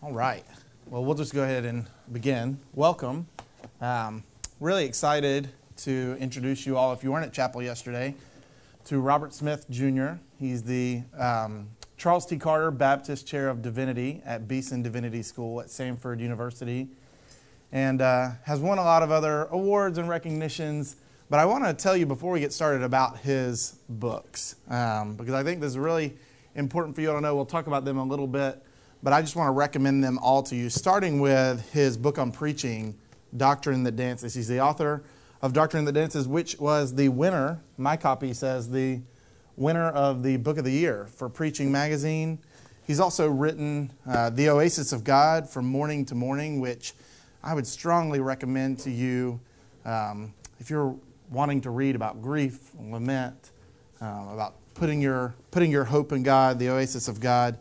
All right. Well, we'll just go ahead and begin. Welcome. Um, really excited to introduce you all, if you weren't at chapel yesterday, to Robert Smith Jr. He's the um, Charles T. Carter Baptist Chair of Divinity at Beeson Divinity School at Samford University and uh, has won a lot of other awards and recognitions. But I want to tell you before we get started about his books um, because I think this is really important for you all to know. We'll talk about them a little bit but I just want to recommend them all to you, starting with his book on preaching, Doctrine That Dances. He's the author of Doctrine That Dances, which was the winner, my copy says, the winner of the Book of the Year for Preaching Magazine. He's also written uh, The Oasis of God from Mourning to Morning, which I would strongly recommend to you um, if you're wanting to read about grief, lament, uh, about putting your, putting your hope in God, the oasis of God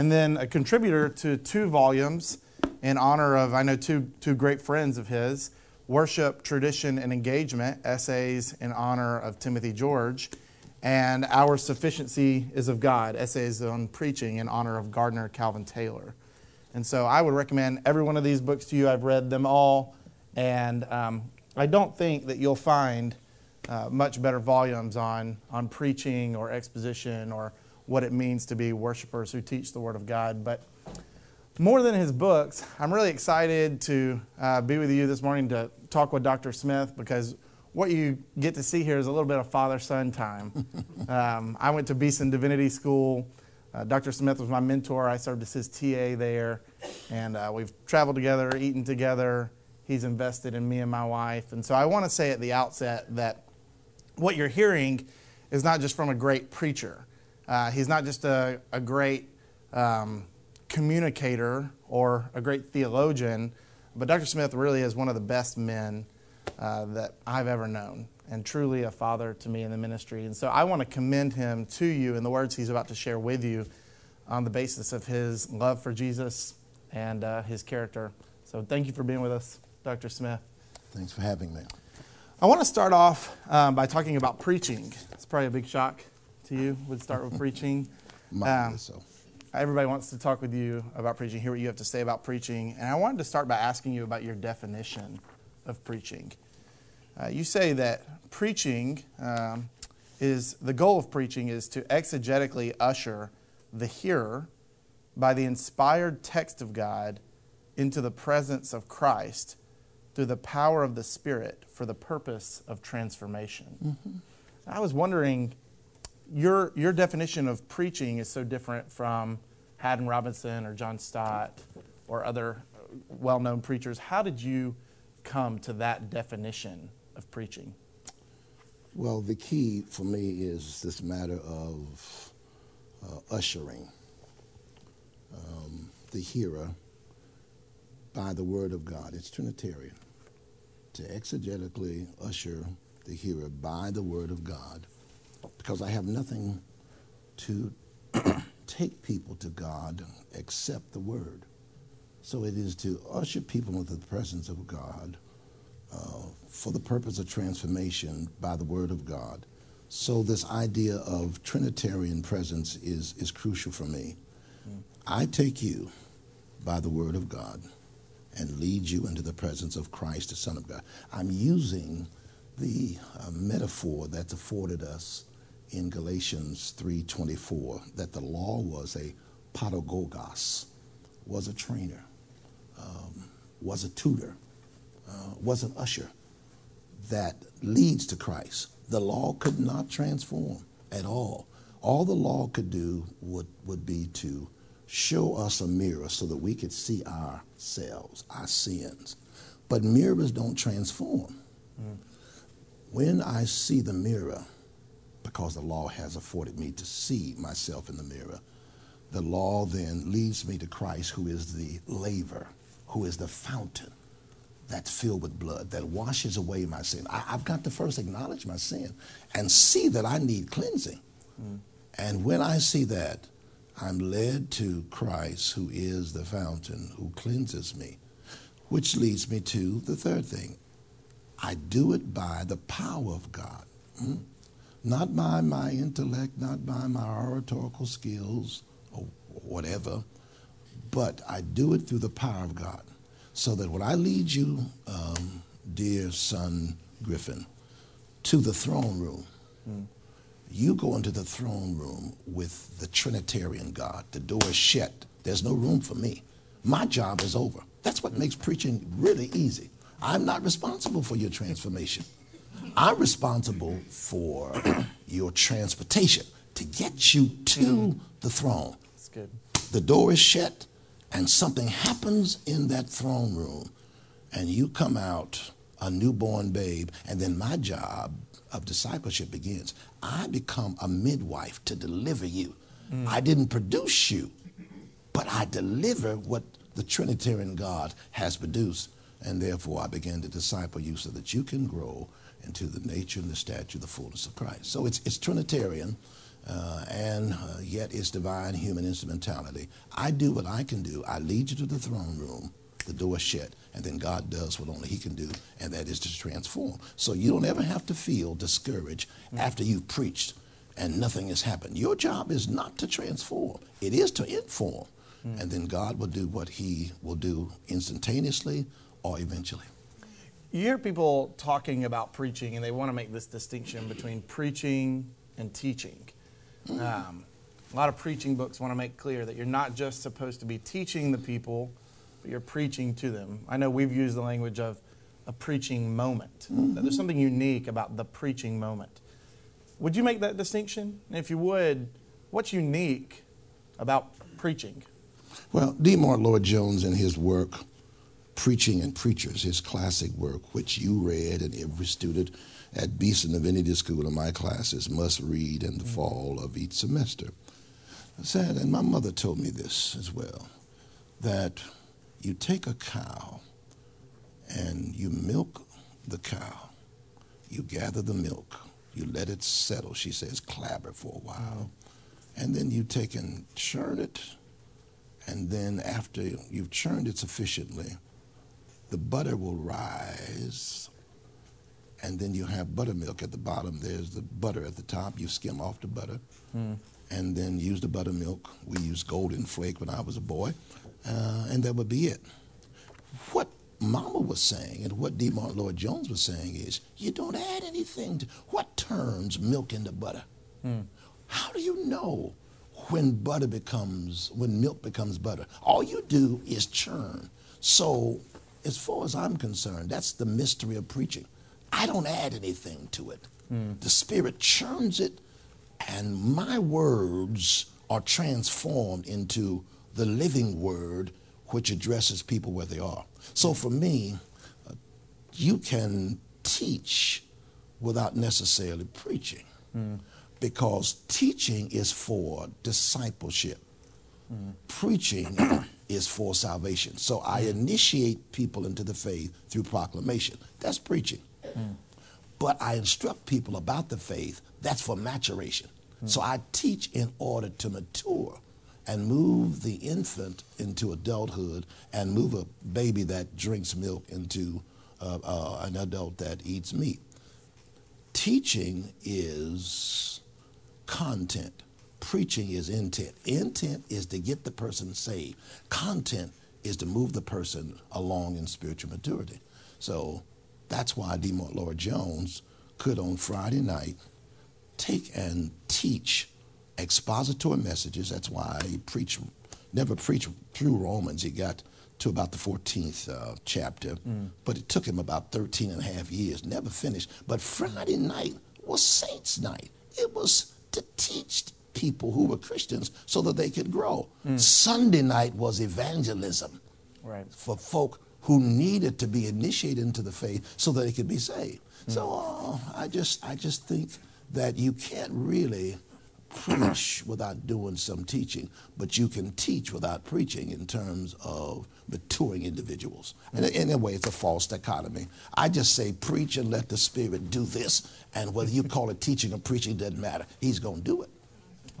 and then a contributor to two volumes in honor of, I know, two, two great friends of his Worship, Tradition, and Engagement, essays in honor of Timothy George, and Our Sufficiency is of God, essays on preaching in honor of Gardner Calvin Taylor. And so I would recommend every one of these books to you. I've read them all, and um, I don't think that you'll find uh, much better volumes on, on preaching or exposition or what it means to be worshipers who teach the Word of God. But more than his books, I'm really excited to uh, be with you this morning to talk with Dr. Smith because what you get to see here is a little bit of father son time. um, I went to Beeson Divinity School. Uh, Dr. Smith was my mentor. I served as his TA there. And uh, we've traveled together, eaten together. He's invested in me and my wife. And so I want to say at the outset that what you're hearing is not just from a great preacher. Uh, he's not just a, a great um, communicator or a great theologian, but Dr. Smith really is one of the best men uh, that I've ever known and truly a father to me in the ministry. And so I want to commend him to you in the words he's about to share with you on the basis of his love for Jesus and uh, his character. So thank you for being with us, Dr. Smith. Thanks for having me. I want to start off um, by talking about preaching. It's probably a big shock to you would start with preaching. Um, so. Everybody wants to talk with you about preaching, hear what you have to say about preaching. And I wanted to start by asking you about your definition of preaching. Uh, you say that preaching um, is the goal of preaching is to exegetically usher the hearer by the inspired text of God into the presence of Christ through the power of the Spirit for the purpose of transformation. Mm-hmm. I was wondering your, your definition of preaching is so different from Haddon Robinson or John Stott or other well known preachers. How did you come to that definition of preaching? Well, the key for me is this matter of uh, ushering um, the hearer by the Word of God. It's Trinitarian. To exegetically usher the hearer by the Word of God because I have nothing to take people to God except the Word. So it is to usher people into the presence of God uh, for the purpose of transformation by the Word of God. So this idea of Trinitarian presence is, is crucial for me. Mm. I take you by the Word of God and lead you into the presence of Christ, the Son of God. I'm using the uh, metaphor that's afforded us in Galatians 3:24 that the law was a pedagogos, was a trainer, um, was a tutor, uh, was an usher that leads to Christ. The law could not transform at all. All the law could do would, would be to show us a mirror so that we could see ourselves, our sins. But mirrors don't transform. Mm. When I see the mirror, because the law has afforded me to see myself in the mirror. The law then leads me to Christ, who is the laver, who is the fountain that's filled with blood, that washes away my sin. I, have got to first acknowledge my sin and see that I need cleansing. Mm. And when I see that, I'm led to Christ, who is the fountain, who cleanses me, which leads me to the third thing. I do it by the power of God. Mm? Not by my intellect, not by my oratorical skills or whatever, but I do it through the power of God. So that when I lead you, um, dear son Griffin, to the throne room, mm. you go into the throne room with the Trinitarian God. The door is shut. There's no room for me. My job is over. That's what makes preaching really easy. I'm not responsible for your transformation. I'm responsible for your transportation to get you to mm. the throne. That's good. The door is shut, and something happens in that throne room, and you come out a newborn babe, and then my job of discipleship begins. I become a midwife to deliver you. Mm. I didn't produce you, but I deliver what the Trinitarian God has produced. And therefore, I begin to disciple you so that you can grow into the nature and the stature, of the fullness of Christ. So it's, it's Trinitarian, uh, and uh, yet it's divine human instrumentality. I do what I can do. I lead you to the throne room, the door shut, and then God does what only He can do, and that is to transform. So you don't ever have to feel discouraged mm-hmm. after you've preached and nothing has happened. Your job is not to transform, it is to inform. Mm-hmm. And then God will do what He will do instantaneously or eventually. You hear people talking about preaching, and they want to make this distinction between preaching and teaching. Mm-hmm. Um, a lot of preaching books want to make clear that you're not just supposed to be teaching the people, but you're preaching to them. I know we've used the language of a preaching moment. Mm-hmm. That there's something unique about the preaching moment. Would you make that distinction? And if you would, what's unique about preaching? Well, D. Martyn Lloyd Jones in his work Preaching and Preachers, his classic work, which you read and every student at Beeson Divinity School in my classes must read in the mm-hmm. fall of each semester. I said, and my mother told me this as well, that you take a cow and you milk the cow. You gather the milk. You let it settle, she says, clabber for a while. And then you take and churn it. And then after you've churned it sufficiently, the butter will rise, and then you have buttermilk at the bottom. There's the butter at the top. You skim off the butter, mm. and then use the buttermilk. We used Golden Flake when I was a boy, uh, and that would be it. What Mama was saying and what D. Martyn Lloyd Jones was saying is you don't add anything to what turns milk into butter. Mm. How do you know when butter becomes when milk becomes butter? All you do is churn. So as far as I'm concerned, that's the mystery of preaching. I don't add anything to it. Mm. The Spirit churns it, and my words are transformed into the living word which addresses people where they are. So for me, uh, you can teach without necessarily preaching mm. because teaching is for discipleship. Mm. Preaching is for salvation. So I initiate people into the faith through proclamation. That's preaching. Mm. But I instruct people about the faith. That's for maturation. Mm. So I teach in order to mature and move the infant into adulthood and move a baby that drinks milk into uh, uh, an adult that eats meat. Teaching is content Preaching is intent. Intent is to get the person saved. Content is to move the person along in spiritual maturity. So that's why D. Martyn Lloyd Jones could on Friday night take and teach expository messages. That's why he preached, never preached through Romans. He got to about the 14th uh, chapter, mm. but it took him about 13 and a half years, never finished. But Friday night was Saints' night. It was to teach people who were Christians so that they could grow. Mm. Sunday night was evangelism right. for folk who needed to be initiated into the faith so that they could be saved. Mm. So uh, I just I just think that you can't really preach without doing some teaching, but you can teach without preaching in terms of maturing individuals. And in a way, it's a false dichotomy. I just say preach and let the Spirit do this, and whether you call it teaching or preaching doesn't matter. He's going to do it.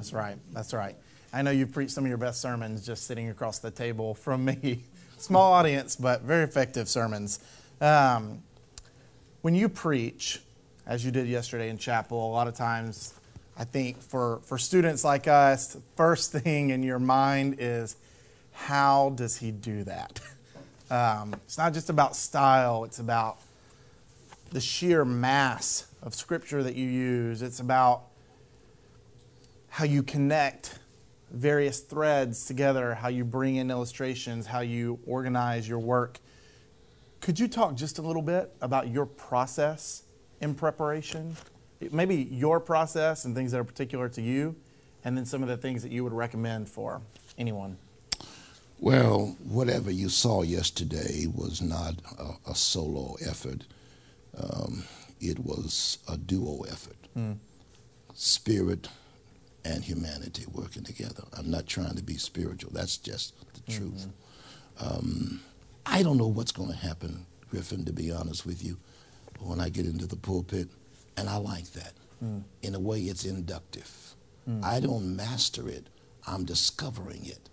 That's right. That's right. I know you've preached some of your best sermons just sitting across the table from me. Small audience, but very effective sermons. Um, when you preach, as you did yesterday in chapel, a lot of times I think for, for students like us, first thing in your mind is how does he do that? Um, it's not just about style, it's about the sheer mass of scripture that you use. It's about how you connect various threads together, how you bring in illustrations, how you organize your work. Could you talk just a little bit about your process in preparation? Maybe your process and things that are particular to you, and then some of the things that you would recommend for anyone. Well, whatever you saw yesterday was not a, a solo effort. Um, it was a duo effort. Mm. Spirit and humanity working together. I'm not trying to be spiritual. That's just the mm-hmm. truth. Um, I don't know what's going to happen, Griffin, to be honest with you, when I get into the pulpit. And I like that. Mm. In a way, it's inductive. Mm. I don't master it, I'm discovering it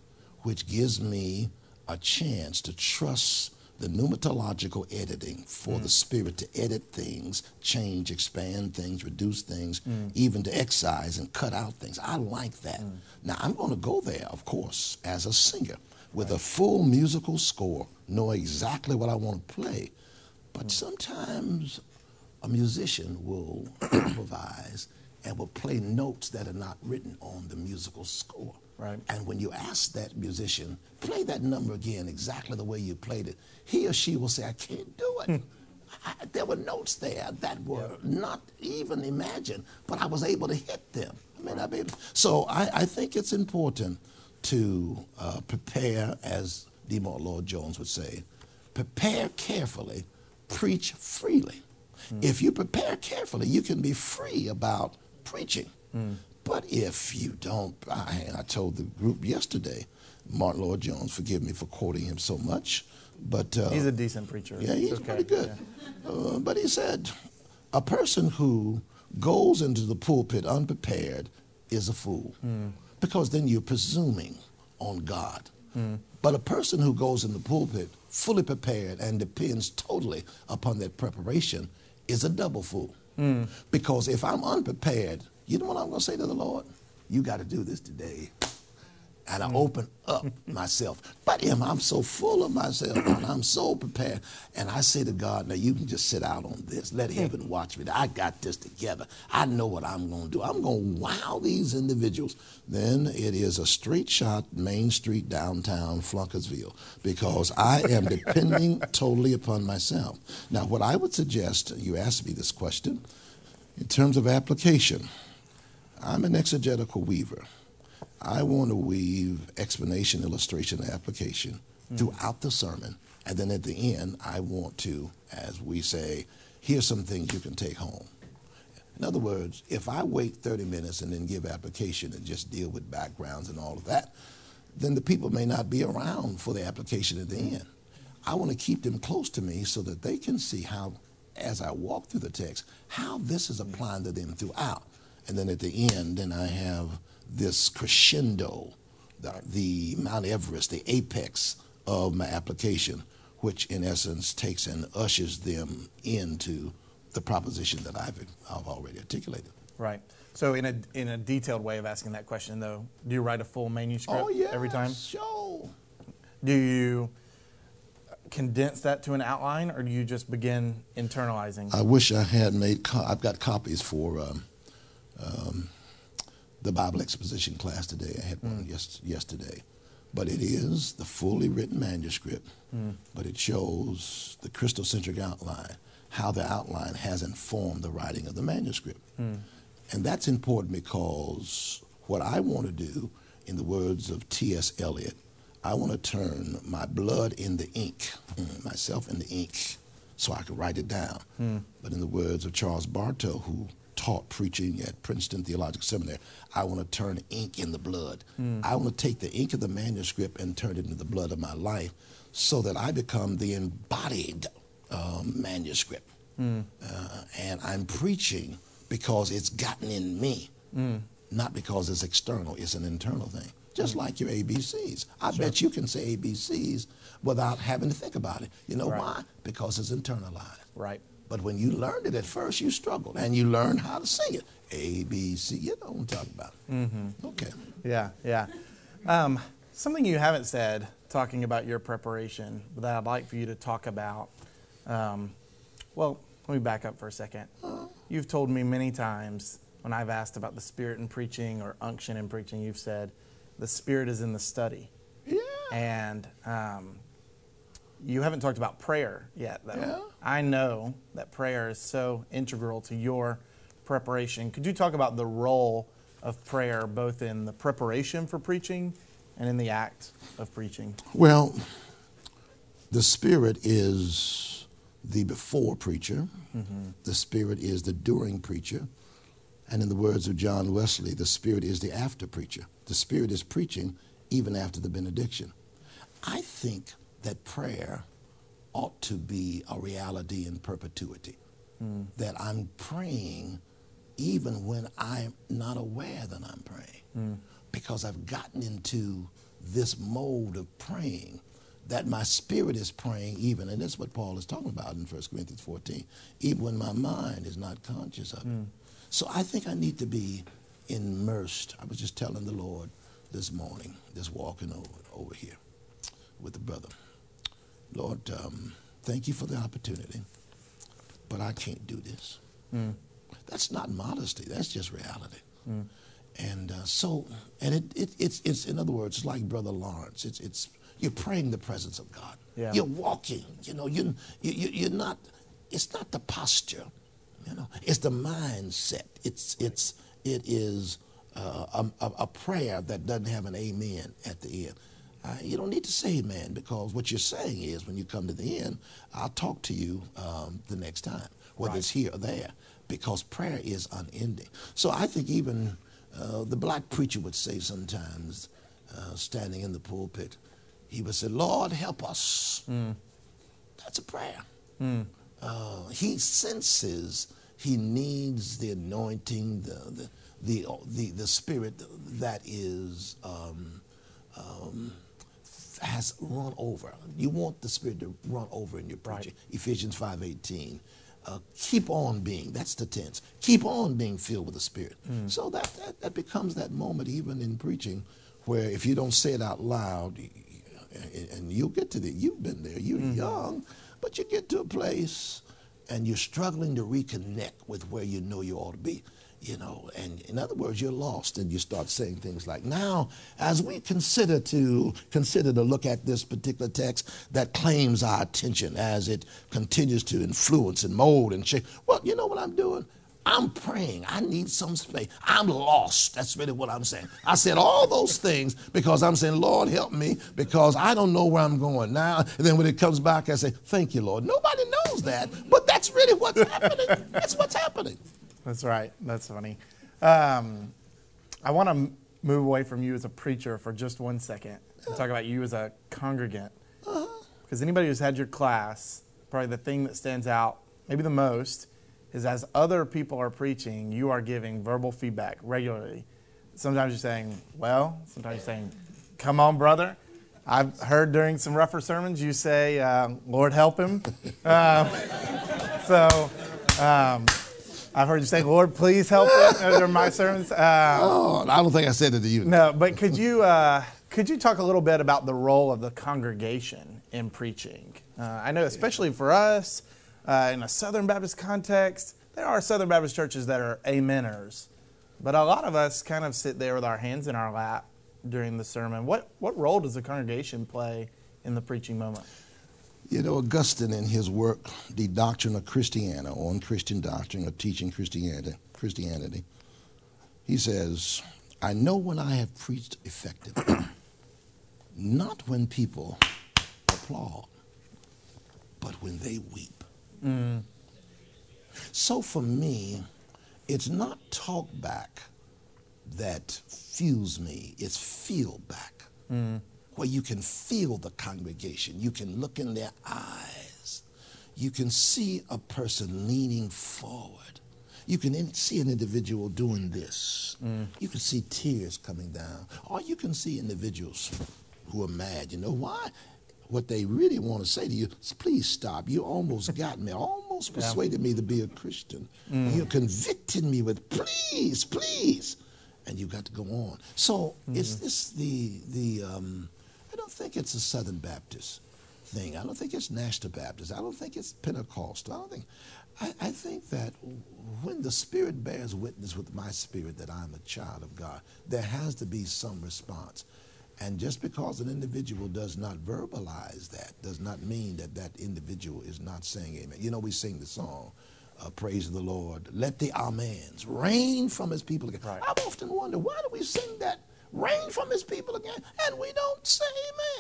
which gives me a chance to trust the pneumatological editing for mm. the spirit to edit things, change, expand things, reduce things, mm. even to excise and cut out things. I like that. Mm. Now, I'm going to go there, of course, as a singer with right. a full musical score, know exactly what I want to play. But mm. sometimes a musician will improvise and will play notes that are not written on the musical score. Right. And when you ask that musician, play that number again exactly the way you played it, he or she will say, I can't do it. Hmm. I, there were notes there that were yeah. not even imagined, but I was able to hit them. I mean, I mean so I, I think it's important to uh, prepare, as D. Martyn Lloyd-Jones would say, prepare carefully, preach freely. Mm. If you prepare carefully, you can be free about preaching. Mm. But if you don't, I, I told the group yesterday, Martyn Lloyd-Jones, forgive me for quoting him so much, but uh, he's a decent preacher. Yeah, he's okay. pretty good. Yeah. Uh, but he said, a person who goes into the pulpit unprepared is a fool, mm. because then you're presuming on God. Mm. But a person who goes in the pulpit fully prepared and depends totally upon that preparation is a double fool. Mm. Because if I'm unprepared, you know what I'm going to say to the Lord? You got to do this today. And I mm. open up myself. But Em, I'm so full of myself and I'm so prepared. And I say to God, now you can just sit out on this. Let heaven watch me. I got this together. I know what I'm going to do. I'm going to wow these individuals. Then it is a straight shot, Main Street, downtown, Flunkersville, because I am depending totally upon myself. Now, what I would suggest, you asked me this question, in terms of application, I'm an exegetical weaver. I want to weave explanation, illustration, and application mm. throughout the sermon. And then at the end, I want to, as we say, here's some things you can take home. In other words, if I wait 30 minutes and then give application and just deal with backgrounds and all of that, then the people may not be around for the application at the end. I want to keep them close to me so that they can see how, as I walk through the text, how this is applying to them throughout. And then at the end, then I have this crescendo, the, the Mount Everest, the apex of my application, which in essence takes and ushers them into the proposition that I've, I've already articulated. Right. So, in a in a detailed way of asking that question, though, do you write a full manuscript oh, yes, every time? Sure. Do you condense that to an outline, or do you just begin internalizing? I wish I had made. Co- I've got copies for um, um, the Bible exposition class today. I had one mm. yes, yesterday. But it is the fully written manuscript, mm. but it shows the Christocentric outline, how the outline has informed the writing of the manuscript. Mm. And that's important because what I want to do, in the words of T.S. Eliot, I want to turn my blood in the ink, mm, myself in the ink, so I can write it down. Mm. But in the words of Charles Bartow, who taught preaching at Princeton Theological Seminary. I want to turn ink in the blood. Mm. I want to take the ink of the manuscript and turn it into the blood of my life so that I become the embodied um, manuscript. Mm. Uh, and I'm preaching because it's gotten in me, mm. not because it's external, it's an internal thing. Just hmm. like your ABCs. I sure. bet you can say ABCs without having to think about it. You know right. why? Because it's internalized. Right. But when you learned it at first, you struggled, and you learned how to sing it. A, B, C. You know what I'm talking about. Mm-hmm. Okay. Yeah, yeah. Um, Something you haven't said, talking about your preparation, that I'd like for you to talk about. Um, well, let me back up for a second. You've told me many times when I've asked about the Spirit in preaching or unction in preaching, you've said the Spirit is in the study. Yeah. And um, you haven't talked about prayer yet, though. Yeah. I know that prayer is so integral to your preparation. Could you talk about the role of prayer both in the preparation for preaching and in the act of preaching? Well, the Spirit is the before preacher, mm-hmm. the Spirit is the during preacher, and in the words of John Wesley, the Spirit is the after preacher. The Spirit is preaching even after the benediction. I think that prayer ought to be a reality in perpetuity, hmm. that I'm praying even when I'm not aware that I'm praying, hmm. because I've gotten into this mode of praying that my spirit is praying even, and that's what Paul is talking about in 1 Corinthians 14, even when my mind is not conscious of it. Hmm. So I think I need to be immersed. I was just telling the Lord this morning, just walking over, over here with the brother. Lord, um, thank you for the opportunity, but I can't do this. That's not modesty. That's just reality. And uh, so, and it, it, it's, it's, in other words, it's like Brother Lawrence. It's, it's, you're praying the presence of God. Yeah. You're walking. You know, you, you, you- you're not, it's not the posture, you know, it's the mindset. It's, it's, it is uh, a, a prayer that doesn't have an amen at the end. Uh, you don't need to say amen because what you're saying is when you come to the end, I'll talk to you um, the next time, whether Right. it's here or there, because prayer is unending. So I think even uh, the black preacher would say sometimes, uh, standing in the pulpit, he would say, Lord, help us. That's a prayer. Uh, he senses he needs the anointing, the, the, the, the, the spirit that is um, um, has run over. You want the spirit to run over in your preaching. Ephesians 5.18. Uh, keep on being, that's the tense. Keep on being filled with the Spirit. So that, that, that becomes that moment even in preaching where if you don't say it out loud, y- and you'll get to the, you've been there, you're young, but you get to a place and you're struggling to reconnect with where you know you ought to be you know and in other words you're lost and you start saying things like now as we consider to consider to look at this particular text that claims our attention as it continues to influence and mold and shape well you know what i'm doing I'm praying. I need some space. I'm lost. That's really what I'm saying. I said all those things because I'm saying, Lord, help me because I don't know where I'm going now. And then when it comes back, I say, Thank you, Lord. Nobody knows that, but that's really what's happening. That's what's happening. That's right. That's funny. Um, I want to move away from you as a preacher for just one second and talk about you as a congregant. Because anybody who's had your class, probably the thing that stands out, maybe the most, is as other people are preaching, you are giving verbal feedback regularly. Sometimes you're saying, well, sometimes you're saying, come on, brother. I've heard during some rougher sermons you say, uh, Lord help him. Um, so um, I've heard you say, Lord, please help him during my sermons. Um, Oh, I don't think I said it to you. no, but could you uh, could you talk a little bit about the role of the congregation in preaching? Uh, I know, especially for us uh, in a Southern Baptist context, there are Southern Baptist churches that are ameners, but a lot of us kind of sit there with our hands in our lap during the sermon. What what role does the congregation play in the preaching moment? You know, Augustine, in his work, The Doctrina Christiana, on Christian doctrine or teaching Christianity, Christianity, he says, I know when I have preached effectively, not when people applaud, but when they weep. Mm. So for me, it's not talk back that fuels me, it's feel back. Mm. Where you can feel the congregation, you can look in their eyes, you can see a person leaning forward. You can see an individual doing this. Mm. You can see tears coming down. Or you can see individuals who are mad. You know why? What they really want to say to you is, please stop. You almost got me, almost persuaded me to be a Christian. Mm. You convicted me with, please, please. and you got to go on. So it's mm. this the the um, don't think it's a Southern Baptist thing. I don't think it's National Baptist. I don't think it's Pentecostal. I don't think. I, I think that when the Spirit bears witness with my spirit that I'm a child of God, there has to be some response. And just because an individual does not verbalize that does not mean that that individual is not saying amen. You know, we sing the song, uh, Praise the Lord, let the amens rain from his people again. Right. I've often wondered, why do we sing that? Rain from his people again, and we don't say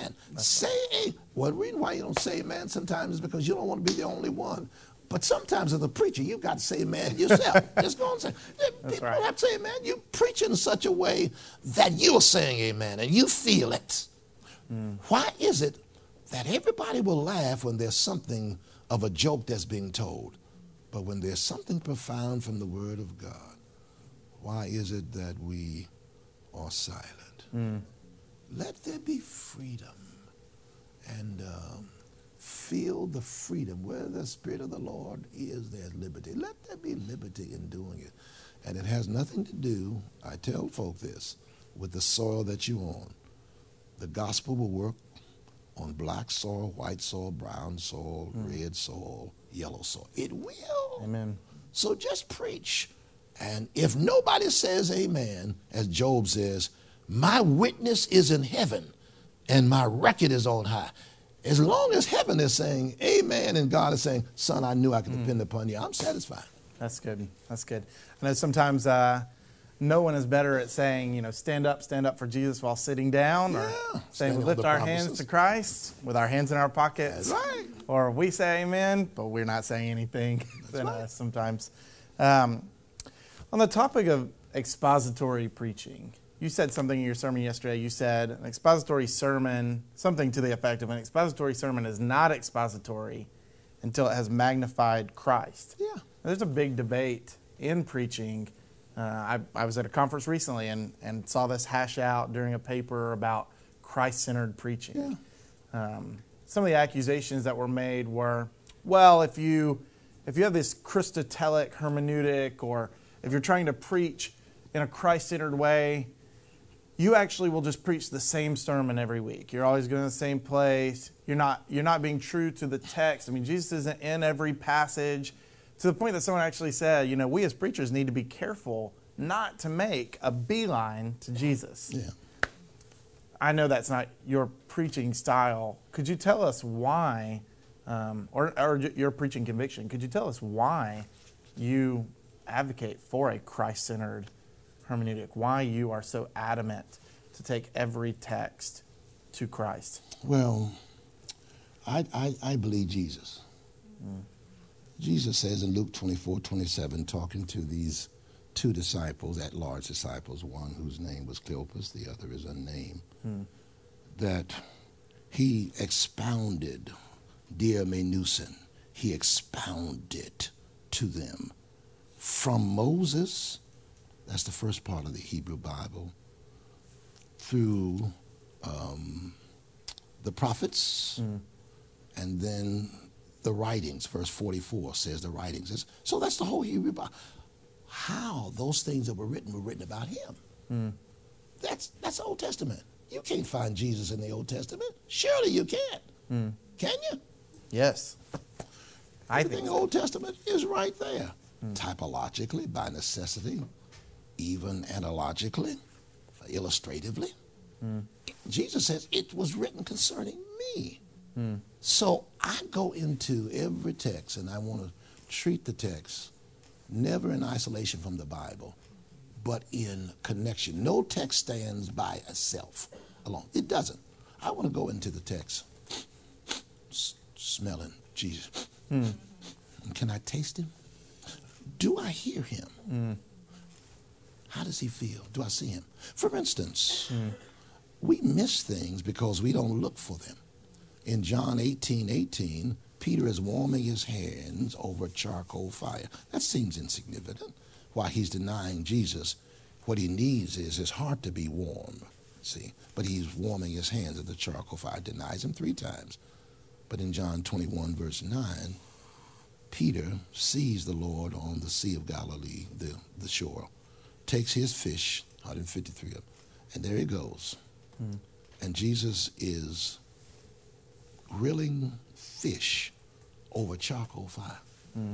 amen. say a. Well, the reason why you don't say amen sometimes is because you don't want to be the only one. But sometimes as a preacher, you've got to say amen yourself. Just go and say. People right. have to say amen. You preach in such a way that you're saying amen and you feel it. Mm. Why is it that everybody will laugh when there's something of a joke that's being told, but when there's something profound from the Word of God, why is it that we are silent? Let there be freedom and um, feel the freedom. Where the Spirit of the Lord is, there's liberty. Let there be liberty in doing it. And it has nothing to do, I tell folk this, with the soil that you're on. The gospel will work on black soil, white soil, brown soil, red soil, yellow soil. It will. Amen. So just preach. And if nobody says amen, as Job says, my witness is in heaven and my record is on high. As long as heaven is saying amen and God is saying, son, I knew I could depend upon you, I'm satisfied. That's good. That's good. I know sometimes uh, no one is better at saying, you know, stand up, stand up for Jesus while sitting down, or Yeah, saying standing we lift our promises. hands to Christ with our hands in our pockets. That's right. Or we say amen, but we're not saying anything than right. us sometimes. Um, on the topic of expository preaching, you said something in your sermon yesterday. You said an expository sermon, something to the effect of an expository sermon is not expository until it has magnified Christ. Yeah. There's a big debate in preaching. Uh, I, I was at a conference recently and, and saw this hash out during a paper about Christ centered preaching. Um, some of the accusations that were made were well, if you, if you have this Christotelic hermeneutic or if you're trying to preach in a Christ centered way, you actually will just preach the same sermon every week. You're always going to the same place. You're not you're not being true to the text. I mean, Jesus isn't in every passage to the point that someone actually said, you know, we as preachers need to be careful not to make a beeline to Jesus. Yeah. I know that's not your preaching style. Could you tell us why, um, or, or your preaching conviction? Could you tell us why you advocate for a Christ-centered hermeneutic? Why you are so adamant to take every text to Christ? Well, I, I, I believe Jesus. Mm. Jesus says in Luke 24, 27, talking to these two disciples, at large disciples, one whose name was Cleopas, the other is unnamed, hmm. that he expounded, dear Menusin, he expounded to them from Moses, that's the first part of the Hebrew Bible, through um, the prophets, mm. and then the writings. Verse 44 says the writings. So that's the whole Hebrew Bible. How those things that were written were written about him. Mm. That's that's the Old Testament. You can't find Jesus in the Old Testament. Surely you can't. Mm. Can you? Yes. I Everything think in the Old Testament is right there. Typologically, by necessity, even analogically, illustratively. Jesus says it was written concerning me. So I go into every text and I want to treat the text never in isolation from the Bible, but in connection. No text stands by itself alone. It doesn't. I want to go into the text smelling Jesus. And Can I taste him? Do I hear him? How does he feel? Do I see him? For instance, we miss things because we don't look for them. In John 18 18, Peter is warming his hands over a charcoal fire. That seems insignificant. While he's denying Jesus, what he needs is his heart to be warm. See? But he's warming his hands at the charcoal fire, denies him three times. But in John 21, verse 9, Peter sees the Lord on the Sea of Galilee, the, the shore, takes his fish, 153 of them. And there he goes. Hmm. And Jesus is grilling fish over charcoal fire. Hmm.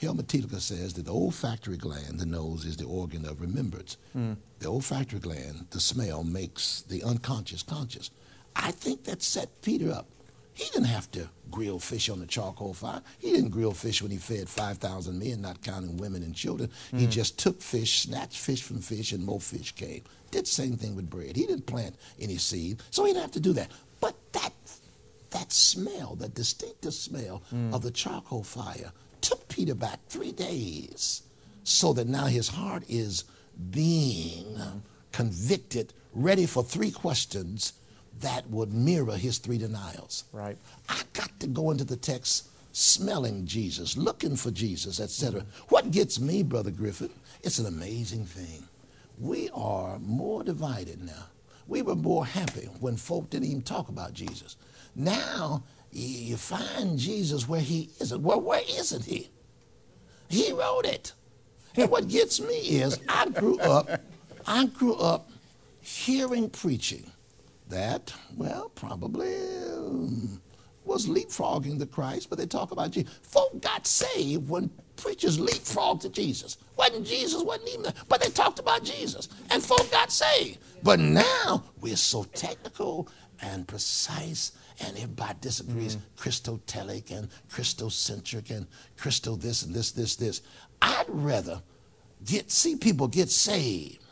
Helmut Thielicke says that the olfactory gland, the nose, is the organ of remembrance. Hmm. The olfactory gland, the smell, makes the unconscious conscious. I think that set Peter up. He didn't have to grill fish on the charcoal fire. He didn't grill fish when he fed 5,000 men, not counting women and children. He mm-hmm. just took fish, snatched fish from fish, and more fish came. Did the same thing with bread. He didn't plant any seed, so he didn't have to do that. But that, that smell, that distinctive smell mm. of the charcoal fire, took Peter back three days so that now his heart is being mm-hmm. convicted, ready for three questions that would mirror his three denials. Right. I got to go into the text smelling Jesus, looking for Jesus, etc. What gets me, Brother Griffith, it's an amazing thing. We are more divided now. We were more happy when folk didn't even talk about Jesus. Now you find Jesus where he isn't. Well, where isn't he? He wrote it. And what gets me is I grew up, I grew up hearing preaching that, well, probably um, was leapfrogging the Christ, but they talk about Jesus. Folk got saved when preachers leapfrogged to Jesus. Wasn't Jesus, wasn't even, there, but they talked about Jesus, and folk got saved. But now we're so technical and precise, and everybody disagrees Christotelic and Christocentric and Christo this and this, this, this. I'd rather get see people get saved,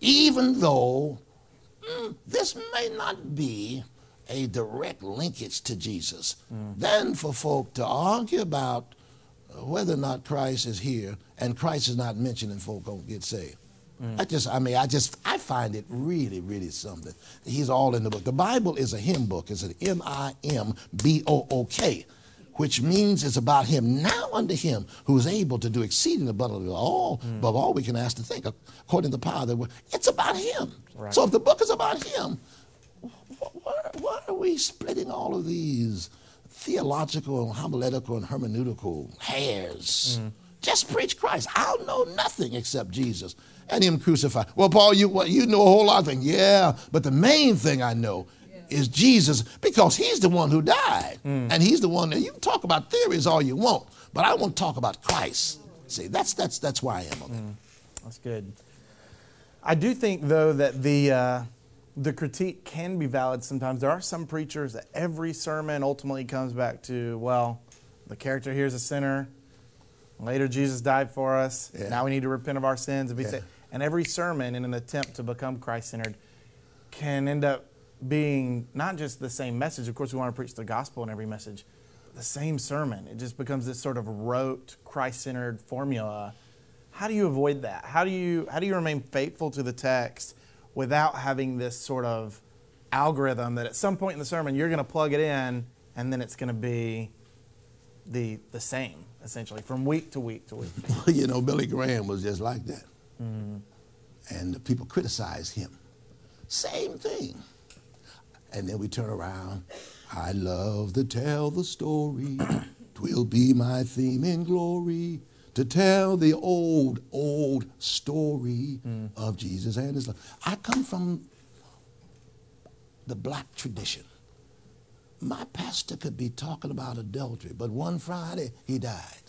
even though mm, this may not be a direct linkage to Jesus, than for folk to argue about whether or not Christ is here and Christ is not mentioned and folk don't get saved. I just, I mean, I just, I find it really, really something. He's all in the book. The Bible is a hymn book. It's an M-I-M-B-O-O-K, which means it's about him. Now unto him who is able to do exceeding abundantly all, hmm. above all we can ask to think, according to the power that it's about him. Right. So if the book is about him, why, why are we splitting all of these theological and homiletical and hermeneutical hairs? Hmm. Just preach Christ. I'll know nothing except Jesus and Him crucified. Well, Paul, you what, you know a whole lot of things. Yeah, but the main thing I know is Jesus because He's the one who died, and He's the one that you can talk about theories all you want, but I want to talk about Christ. See, that's that's that's why I am on that. That's good. I do think, though, that the uh, the critique can be valid sometimes. There are some preachers that every sermon ultimately comes back to, well, the character here is a sinner. Later, Jesus died for us. Yeah. Now we need to repent of our sins and be Yeah. saved. And every sermon, in an attempt to become Christ centered, can end up being not just the same message. Of course, we want to preach the gospel in every message, the same sermon. It just becomes this sort of rote, Christ centered formula. How do you avoid that? How do you how do you remain faithful to the text without having this sort of algorithm that at some point in the sermon you're going to plug it in and then it's going to be the the same essentially from week to week to week. you know, Billy Graham was just like that. Mm-hmm. And the people criticized him. Same thing. And then we turn around. I love to tell the story. Twill be my theme in glory to tell the old, old story mm. of Jesus and his love. I come from the black tradition. My pastor could be talking about adultery, but one Friday he died.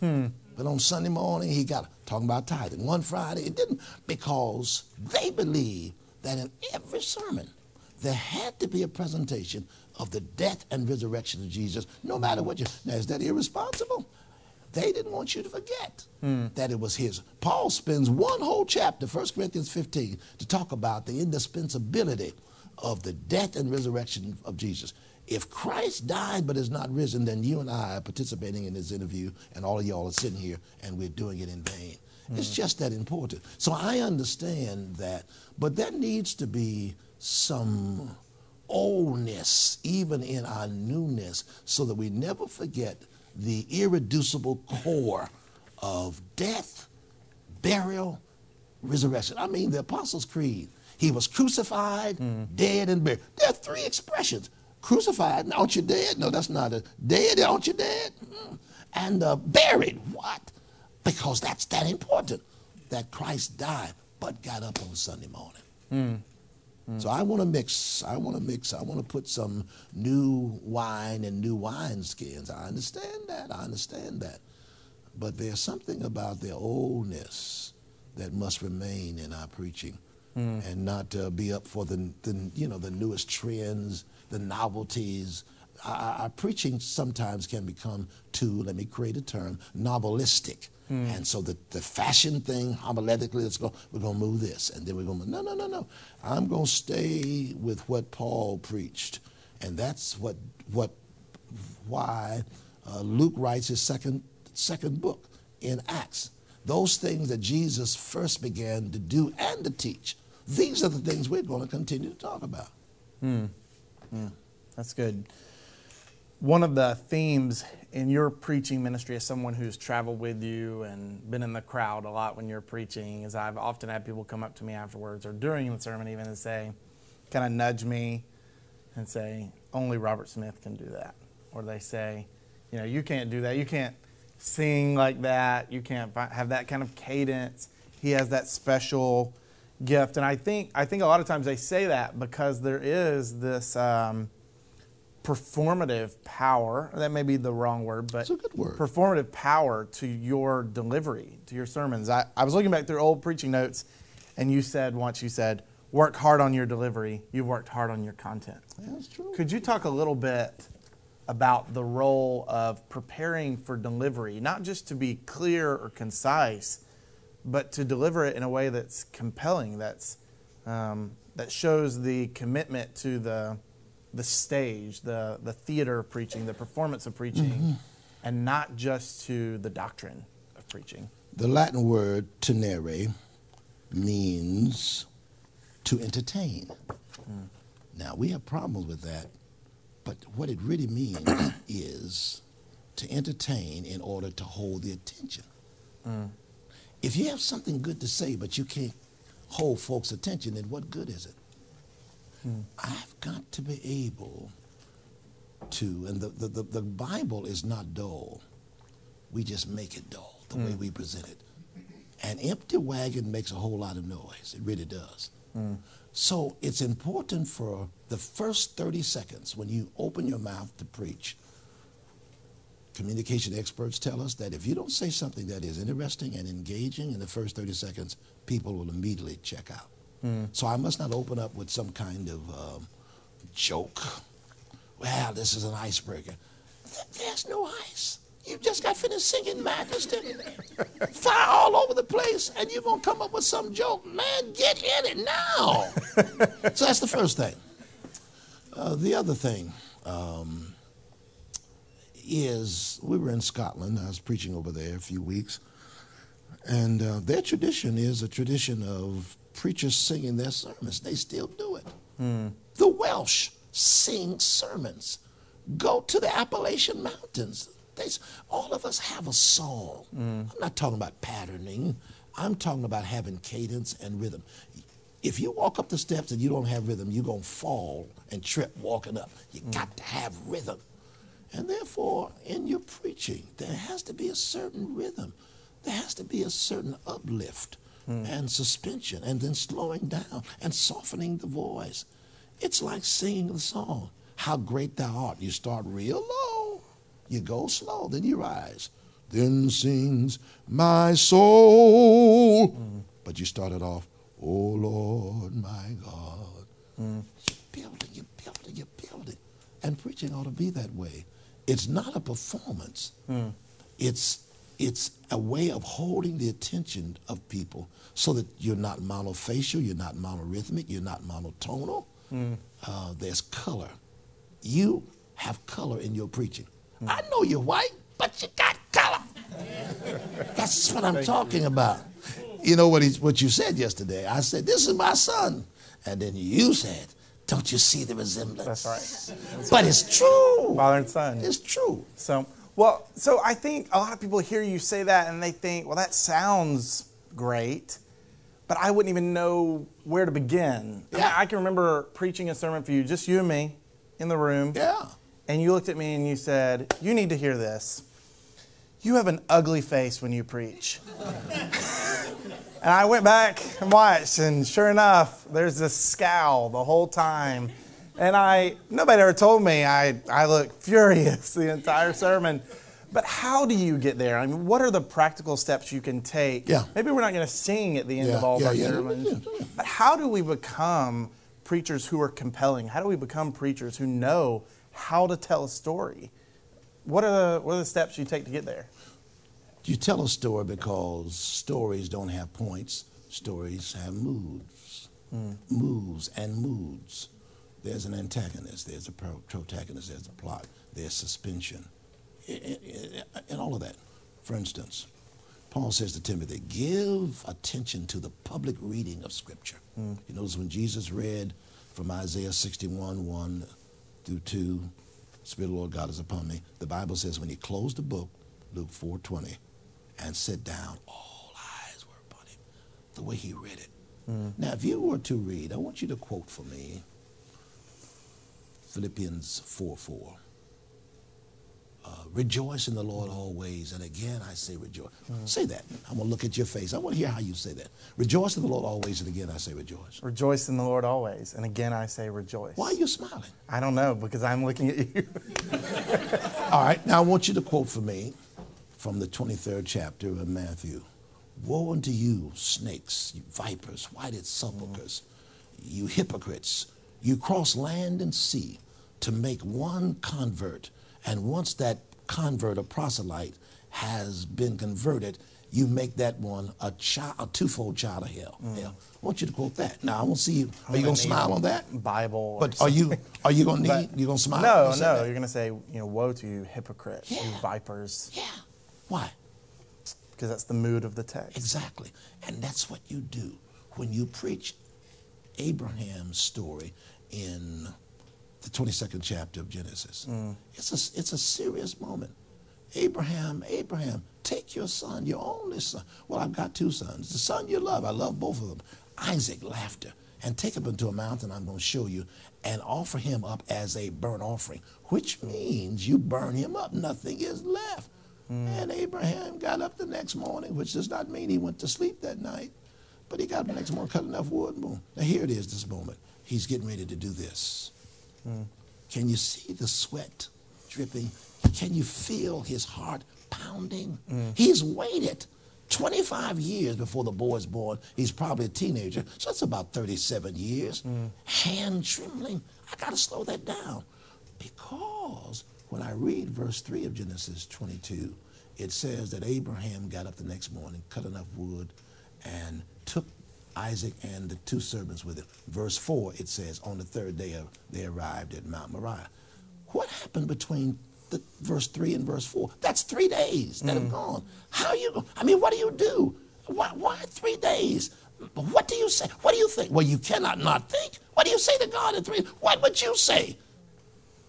Hmm. But on Sunday morning, he got talking about tithing. One Friday, it didn't because they believe that in every sermon there had to be a presentation of the death and resurrection of Jesus, no matter what you. Now, is that irresponsible? They didn't want you to forget hmm. that it was his. Paul spends one whole chapter, 1 Corinthians 15, to talk about the indispensability of the death and resurrection of Jesus. If Christ died but is not risen, then you and I are participating in this interview, and all of y'all are sitting here, and we're doing it in vain. It's hmm. just that important. So I understand that, but there needs to be some oldness, even in our newness, so that we never forget the irreducible core of death, burial, resurrection. I mean, the Apostles' Creed. He was crucified, dead, and buried. There are three expressions. Crucified, aren't you dead? No, that's not it. Dead, aren't you dead? Mm. And uh, buried, what? Because that's that important, that Christ died. but got up on Sunday morning. So I want to mix. I want to mix. I want to put some new wine in new wine skins. I understand that. I understand that. But there's something about the oldness that must remain in our preaching, and not uh, be up for the, the you know the newest trends, the novelties. Our, our preaching sometimes can become too. Let me create a term: novelistic. Mm. And so the, the fashion thing, homiletically, let's go, we're going to move this. And then we're going to, no, no, no, no. I'm going to stay with what Paul preached. And that's what, what why uh, Luke writes his second, second book in Acts. Those things that Jesus first began to do and to teach, these are the things we're going to continue to talk about. Yeah, that's good. One of the themes in your preaching ministry, as someone who's traveled with you and been in the crowd a lot when you're preaching, is I've often had people come up to me afterwards or during the sermon even and say, kind of nudge me and say, only Robert Smith can do that. Or they say, you know, you can't do that. You can't sing like that. You can't have that kind of cadence. He has that special gift. And I think, I think a lot of times they say that because there is this. Um, performative power. That may be the wrong word, but It's a good word. performative power to your delivery, to your sermons. I, I was looking back through old preaching notes, and you said once, you said, work hard on your delivery. You've worked hard on your content. That's true. Could you talk a little bit about the role of preparing for delivery, not just to be clear or concise, but to deliver it in a way that's compelling, that's um, that shows the commitment to the the stage, the the theater of preaching, the performance of preaching, mm-hmm. and not just to the doctrine of preaching. The Latin word tenere means to entertain. Mm. Now, we have problems with that, but what it really means is to entertain in order to hold the attention. Mm. If you have something good to say, but you can't hold folks' attention, then what good is it? I've got to be able to, and the, the, the, the Bible is not dull. We just make it dull the way mm. we present it. An empty wagon makes a whole lot of noise. It really does. Mm. So it's important for the first 30 seconds when you open your mouth to preach. Communication experts tell us that if you don't say something that is interesting and engaging in the first 30 seconds, people will immediately check out. So I must not open up with some kind of um, joke. Well, this is an icebreaker. Th- There's no ice. You just got finished singing Majesty. Fire all over the place, and you're going to come up with some joke. Man, get in it now. so that's the first thing. Uh, the other thing um, is we were in Scotland. I was preaching over there a few weeks. And uh, their tradition is a tradition of preachers singing their sermons. They still do it. Hmm. The Welsh sing sermons. Go to the Appalachian Mountains. They, all of us have a song. Hmm. I'm not talking about patterning. I'm talking about having cadence and rhythm. If you walk up the steps and you don't have rhythm, you're going to fall and trip walking up. You hmm. got to have rhythm. And therefore, in your preaching, there has to be a certain rhythm. There has to be a certain uplift Mm. and suspension, and then slowing down and softening the voice. It's like singing the song, How Great Thou Art. You start real low, you go slow, then you rise. Then sings my soul. Mm. But you started off, Oh Lord my God. Mm. You're building, you're building, you're building. And preaching ought to be that way. It's not a performance. It's it's a way of holding the attention of people so that you're not monofacial, you're not monorhythmic, you're not monotonal. Uh, there's color. You have color in your preaching. I know you're white, but you got color. That's what I'm talking about. You know what, he's, what you said yesterday? I said, This is my son. And then you said, Don't you see the resemblance? That's right. But it's true. Father and Son. It's true. So, well, so I think a lot of people hear you say that and they think, well, that sounds great, but I wouldn't even know where to begin. I, mean, Yeah. I can remember preaching a sermon for you, just you and me, in the room. Yeah. And you looked at me and you said, You need to hear this. You have an ugly face when you preach. And I went back and watched, and sure enough, there's this scowl the whole time. And I, nobody ever told me I, I looked furious the entire sermon. But how do you get there? I mean, what are the practical steps you can take? Yeah. Maybe we're not going to sing at the end Yeah, of all of yeah, our yeah. sermons. But how do we become preachers who are compelling? How do we become preachers who know how to tell a story? What are the, what are the steps you take to get there? You tell a story because stories don't have points. Stories have moods, hmm. moves and moods. There's an antagonist, there's a protagonist, there's a plot, there's suspension, and all of that. For instance, Paul says to Timothy, give attention to the public reading of Scripture. Hmm. You notice when Jesus read from Isaiah 61, 1 through 2, Spirit of the Lord God is upon me. The Bible says when he closed the book, Luke 4:20, and sat down, all eyes were upon him. The way he read it. Hmm. Now, if you were to read, I want you to quote for me Philippians 4 4. Uh, rejoice in the Lord always. And again, I say rejoice. Say that. I'm going to look at your face. I want to hear how you say that. Rejoice in the Lord always. And again, I say rejoice. Rejoice in the Lord always. And again, I say rejoice. Why are you smiling? I don't know because I'm looking at you. All right, now I want you to quote for me from the 23rd chapter of Matthew. Woe unto you, snakes, you vipers, whited sepulchres, you hypocrites. You cross land and sea to make one convert, and once that convert, a proselyte, has been converted, you make that one a child, a twofold child of hell. Mm. hell. I want you to quote that. Now I want to see you. Are you going to smile on that? Bible. But are you are you going to But- need? You going to smile? No, no. that. You're going to say, you know, woe to you, hypocrites, you vipers, Yeah. Why? because that's the mood of the text. Exactly. And that's what you do when you preach Abraham's story in the 22nd chapter of Genesis. Mm. It's, a, it's a serious moment. Abraham, Abraham, take your son, your only son. Well, I've got two sons. The son you love, I love both of them. Isaac, laughter. And take him into a mountain I'm going to show you and offer him up as a burnt offering, which means you burn him up. Nothing is left. Mm. And Abraham got up the next morning, which does not mean he went to sleep that night, but he got up the next morning, cut enough wood, and boom. Now here it is this moment. He's getting ready to do this. Hmm. Can you see the sweat dripping? Can you feel his heart pounding? Hmm. He's waited 25 years before the boy is born. He's probably a teenager, so that's about 37 years. Hmm. Hand trembling. I got to slow that down because when I read verse 3 of Genesis 22, it says that Abraham got up the next morning, cut enough wood, and took Isaac and the two servants with him. Verse 4, it says, on the third day of, they arrived at Mount Moriah. What happened between the verse 3 and verse 4? That's three days that have mm. gone. How you, I mean, what do you do? Why, why three days? What do you say? What do you think? Well, you cannot not think. What do you say to God in three? What would you say?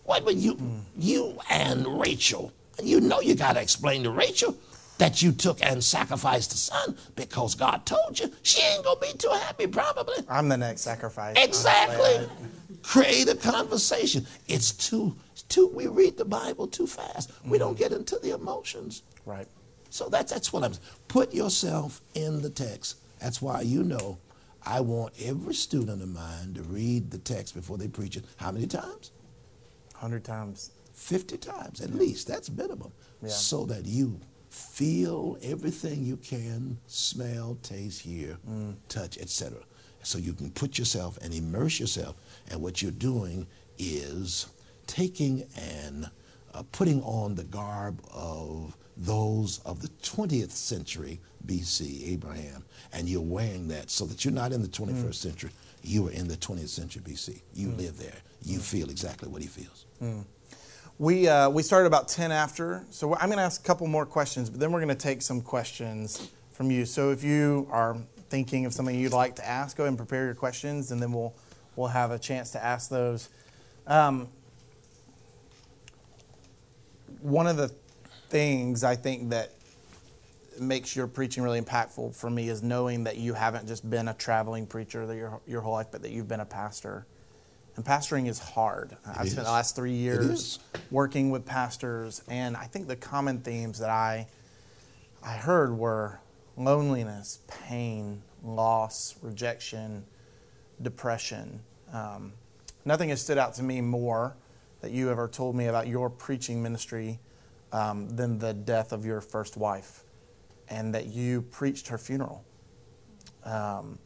What would you, mm. you and Rachel, you know you got to explain to Rachel that you took and sacrificed the son because God told you. She ain't going to be too happy, probably. I'm the next sacrifice. Exactly. Create a conversation. It's too, it's too, we read the Bible too fast. We don't get into the emotions. Right. So that's that's what I'm. Put yourself in the text. That's why you know, I want every student of mine to read the text before they preach it. How many times? 100 times. 50 times at least. That's minimum. Yeah. So that you feel everything you can smell, taste, hear, mm. touch, etc. So you can put yourself and immerse yourself. And what you're doing is taking and uh, putting on the garb of those of the 20th century BC, Abraham, and you're wearing that so that you're not in the 21st mm. century. You are in the 20th century BC. You mm. live there. You feel exactly what he feels. We, uh, we started about 10 after, so I'm going to ask a couple more questions, but then we're going to take some questions from you. So if you are thinking of something you'd like to ask, go ahead and prepare your questions, and then we'll, we'll have a chance to ask those. Um, one of the things I think that makes your preaching really impactful for me is knowing that you haven't just been a traveling preacher your, your whole life, but that you've been a pastor. And pastoring is hard. I've spent the last three years working with pastors, and I think the common themes that I I heard were loneliness, pain, loss, rejection, depression. Um, nothing has stood out to me more that you ever told me about your preaching ministry um, than the death of your first wife and that you preached her funeral. Um,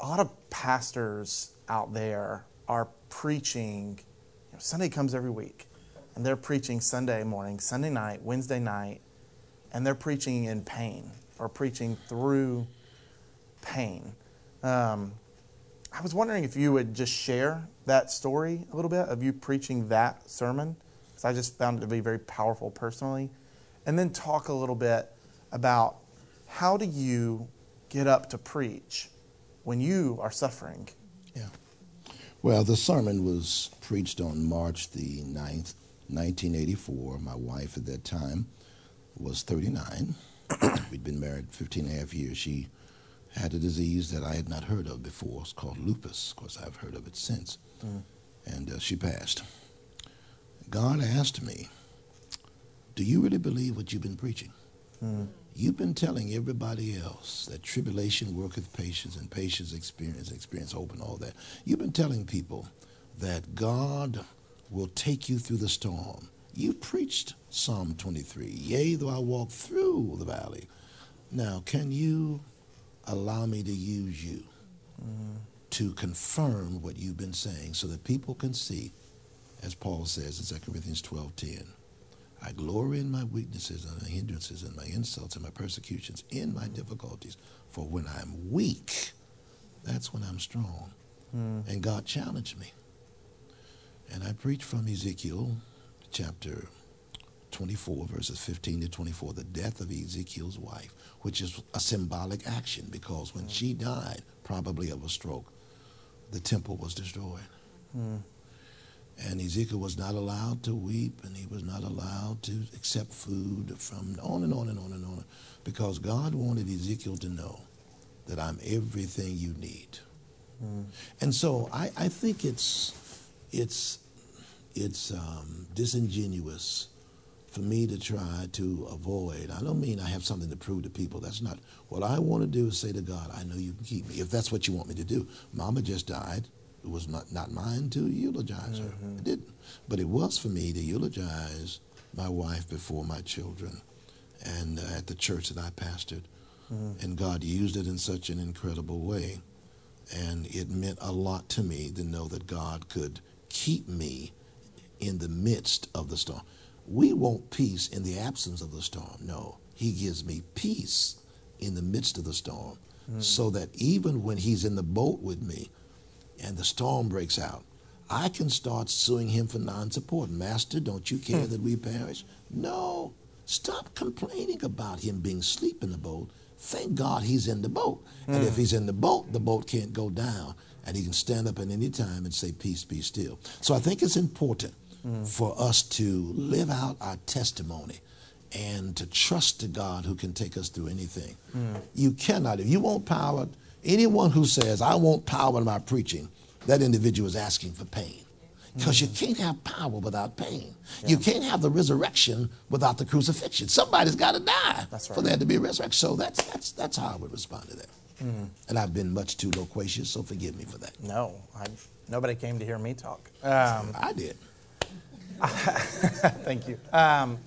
a lot of pastors out there are preaching. You know, Sunday comes every week, and they're preaching Sunday morning, Sunday night, Wednesday night, and they're preaching in pain or preaching through pain. Um, I was wondering if you would just share that story a little bit of you preaching that sermon, because I just found it to be very powerful personally. And then talk a little bit about how do you get up to preach when you are suffering? Yeah. Well, the sermon was preached on March the 9th, 1984. My wife at that time was 39. We'd been married 15 and a half years. She had a disease that I had not heard of before. It's called lupus. Of course, I've heard of it since. Mm. And uh, she passed. God asked me, Do you really believe what you've been preaching? Mm. You've been telling everybody else that tribulation worketh patience and patience experience, experience hope and all that. You've been telling people that God will take you through the storm. You preached Psalm 23, Yea, though I walk through the valley. Now, can you allow me to use you mm. to confirm what you've been saying so that people can see, as Paul says in 2 Corinthians 12 10, I glory in my weaknesses and my hindrances and my insults and my persecutions, in my difficulties. For when I'm weak, that's when I'm strong. Mm. And God challenged me. And I preached from Ezekiel chapter 24, verses 15 to 24, the death of Ezekiel's wife, which is a symbolic action because when mm. she died, probably of a stroke, the temple was destroyed. Mm. And Ezekiel was not allowed to weep, and he was not allowed to accept food from on and on and on and on, because God wanted Ezekiel to know that I'm everything you need. Mm. And so I, I, think it's it's it's um, disingenuous for me to try to avoid. I don't mean I have something to prove to people. That's not what I want to do. Is say to God, I know you can keep me if that's what you want me to do. Mama just died it was not, not mine to eulogize her. Mm-hmm. It didn't. But it was for me to eulogize my wife before my children and uh, at the church that I pastored. Mm-hmm. And God used it in such an incredible way. And it meant a lot to me to know that God could keep me in the midst of the storm. We want peace in the absence of the storm. No, He gives me peace in the midst of the storm mm-hmm. so that even when He's in the boat with me, and the storm breaks out, I can start suing him for non support. Master, don't you care hmm. that we perish? No. Stop complaining about him being asleep in the boat. Thank God he's in the boat. And if hmm. he's in the boat, the boat can't go down. And he can stand up at any time and say, Peace, be still. So I think it's important mm. for us to live out our testimony and to trust the God who can take us through anything. You cannot, if you want power, Anyone who says, I want power in my preaching, that individual is asking for pain. Because you can't have power without pain. Yeah. You can't have the resurrection without the crucifixion. Somebody's got to die right. for there to be a resurrection. So that's, that's, that's how I would respond to that. Mm-hmm. And I've been much too loquacious, so forgive me for that. No, I, nobody came to hear me talk. Um, I did. Thank you. Um,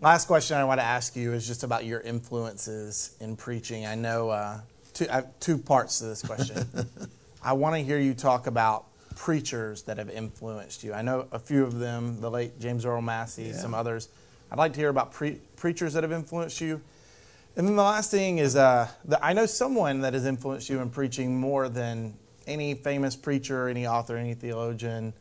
last question I want to ask you is just about your influences in preaching. I know uh, two, I have two parts to this question. I want to hear you talk about preachers that have influenced you. I know a few of them, the late James Earl Massey, yeah. some others. I'd like to hear about pre- preachers that have influenced you. And then the last thing is, uh, the, I know someone that has influenced you in preaching more than any famous preacher, any author, any theologian,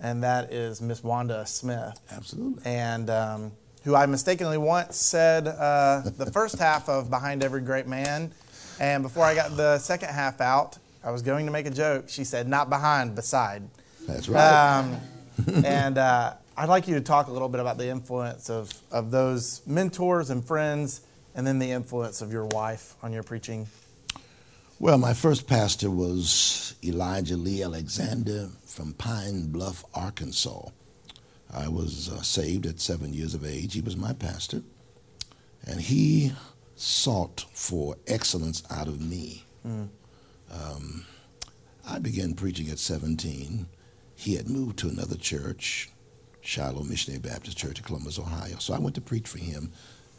and that is Miss Wanda Smith. Absolutely. And um, who I mistakenly once said uh, the first half of Behind Every Great Man and before I got the second half out, I was going to make a joke. She said, not behind, beside. That's right. Um, and uh, I'd like you to talk a little bit about the influence of, of those mentors and friends, and then the influence of your wife on your preaching. Well, my first pastor was Elijah Lee Alexander from Pine Bluff, Arkansas. I was uh, saved at seven years of age. He was my pastor. And he sought for excellence out of me. Um, I began preaching at 17. He had moved to another church, Shiloh Missionary Baptist Church in Columbus, Ohio. So I went to preach for him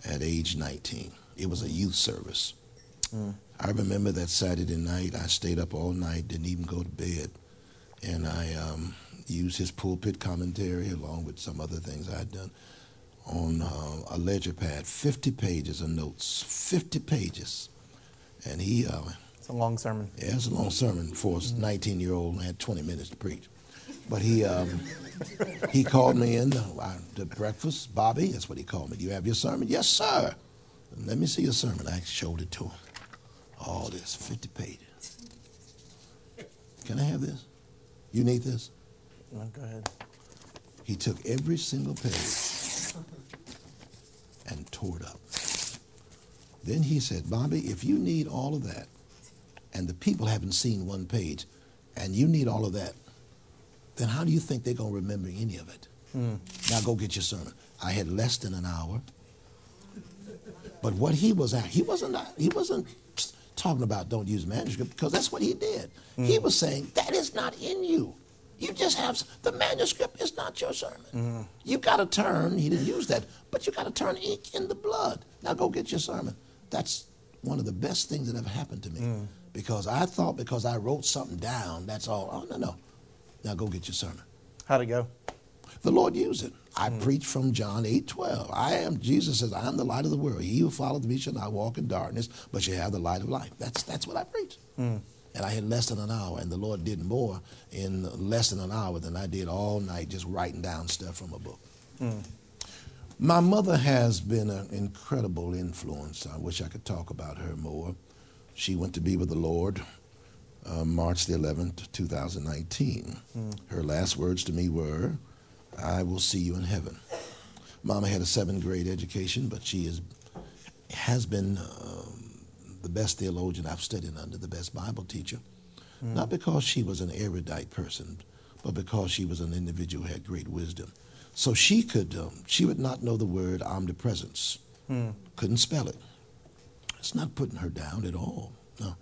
at age 19. It was a youth service. I remember that Saturday night, I stayed up all night, didn't even go to bed. And I um, used his pulpit commentary along with some other things I had done on uh, a ledger pad, 50 pages of notes, 50 pages. And he, uh, It's a long sermon. yeah, it's a long sermon for a 19 year old and had 20 minutes to preach. But he um, he called me in uh, to breakfast. Bobby, that's what he called me. Do you have your sermon? Yes, sir. Let me see your sermon. I showed it to him. All this, 50 pages. Can I have this? You need this? No, go ahead. He took every single page and tore it up. Then he said, Bobby, if you need all of that, and the people haven't seen one page, and you need all of that, then how do you think they're going to remember any of it? Hmm. Now go get your sermon. I had less than an hour. But what he was at, he wasn't he wasn't talking about don't use manuscript because that's what he did. He hmm. was saying that is not in you. You just have the manuscript is not your sermon. Mm-hmm. You got to turn. He didn't use that, but you got to turn ink in the blood. Now go get your sermon. That's one of the best things that ever happened to me mm. because I thought because I wrote something down, that's all. Oh no no. Now go get your sermon. How'd it go? The Lord used it. I mm. preach from John 8 12. I am, Jesus says, I am the light of the world. He who followeth me shall not walk in darkness, but shall have the light of life. That's, that's what I preach. Mm. And I had less than an hour, and the Lord did more in less than an hour than I did all night just writing down stuff from a book. My mother has been an incredible influence. I wish I could talk about her more. She went to be with the Lord uh, March the 11th, 2019. Her last words to me were, I will see you in heaven. Mama had a seventh grade education, but she is, has been um, the best theologian I've studied under, the best Bible teacher. Not because she was an erudite person, but because she was an individual who had great wisdom. So she could, um, she would not know the word omnipresence, couldn't spell it. It's not putting her down at all. No.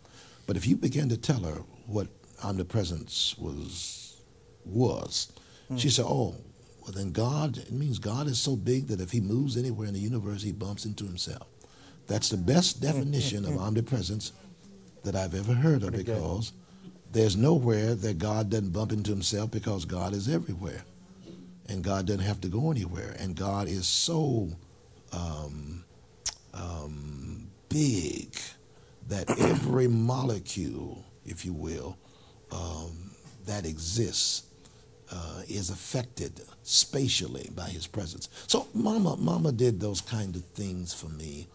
But if you begin to tell her what omnipresence was, was, she said, "Oh, well then God. It means God is so big that if He moves anywhere in the universe, He bumps into Himself. That's the best definition of omnipresence that I've ever heard of because there's nowhere that God doesn't bump into Himself because God is everywhere, and God doesn't have to go anywhere, and God is so um, um, big that every molecule, if you will, um, that exists uh, is affected spatially by his presence. So mama, mama did those kind of things for me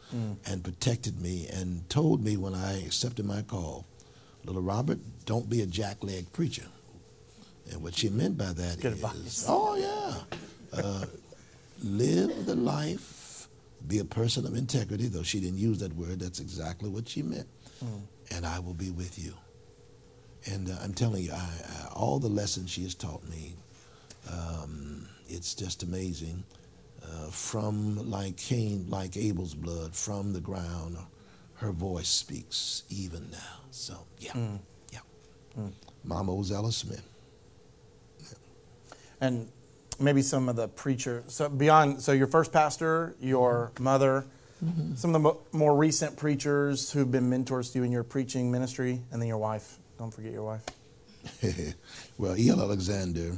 and protected me and told me when I accepted my call, little Robert, don't be a jackleg preacher. And what she meant by that is, Good advice. oh yeah, uh, live the life, be a person of integrity. Though she didn't use that word, that's exactly what she meant. And I will be with you. And uh, I'm telling you, I, I, all the lessons she has taught me, um, it's just amazing. Uh, from like Cain, like Abel's blood, from the ground, her voice speaks even now. So yeah, yeah. Mama Ozella Smith. And maybe some of the preacher. So beyond, so your first pastor, your mother, some of the mo- more recent preachers who've been mentors to you in your preaching ministry, and then your wife. Don't forget your wife. well, E.L. Alexander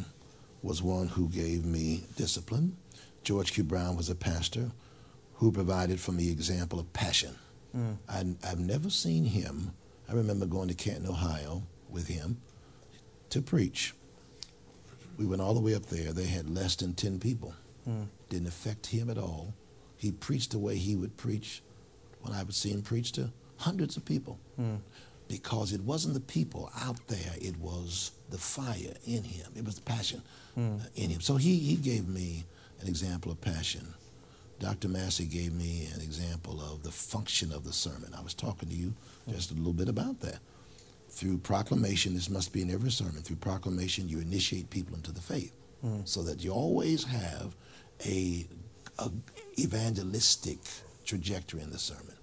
was one who gave me discipline. George Q. Brown was a pastor who provided for me example of passion. Mm. I, I've never seen him. I remember going to Canton, Ohio with him to preach. We went all the way up there. They had less than 10 people. Mm. Didn't affect him at all. He preached the way he would preach when I would see him preach to hundreds of people. Mm. Because it wasn't the people out there, it was the fire in him. It was the passion hmm. uh, in him. So he, he gave me an example of passion. Dr. Massey gave me an example of the function of the sermon. I was talking to you hmm. just a little bit about that. Through proclamation, this must be in every sermon, through proclamation, you initiate people into the faith hmm. so that you always have a, a evangelistic trajectory in the sermon.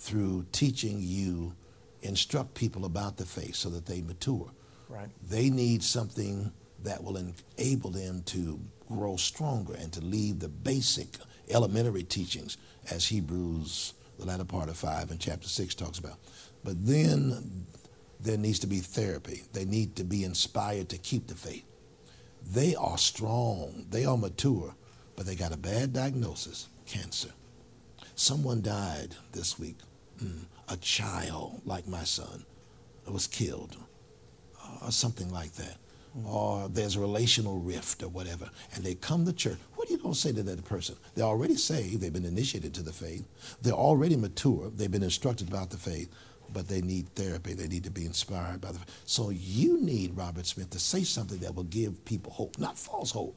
through teaching you, instruct people about the faith so that they mature. Right. They need something that will enable them to grow stronger and to leave the basic elementary teachings as Hebrews, the latter part of 5 and chapter 6 talks about. But then there needs to be therapy. They need to be inspired to keep the faith. They are strong, they are mature, but they got a bad diagnosis cancer. Someone died this week, mm, a child like my son was killed, uh, or something like that. Or there's a relational rift or whatever, and they come to church. What are you going to say to that person? They're already saved, they've been initiated to the faith, they're already mature, they've been instructed about the faith, but they need therapy. They need to be inspired by the. faith. So you need Robert Smith to say something that will give people hope, not false hope.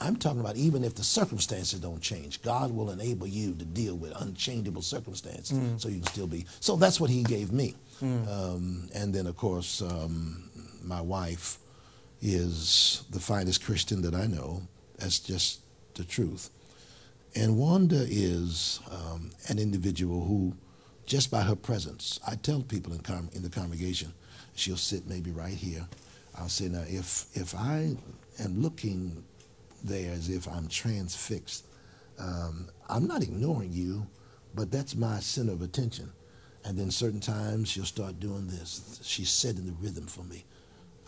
I'm talking about even if the circumstances don't change, God will enable you to deal with unchangeable circumstances, mm. so you can still be. So that's what He gave me, mm. um, and then of course um, my wife is the finest Christian that I know. That's just the truth. And Wanda is um, an individual who just by her presence. I tell people in, com- in the congregation, she'll sit maybe right here. I'll say, now, if, if I am looking there as if I'm transfixed, um, I'm not ignoring you, but that's my center of attention. And then certain times she'll start doing this. She's setting the rhythm for me.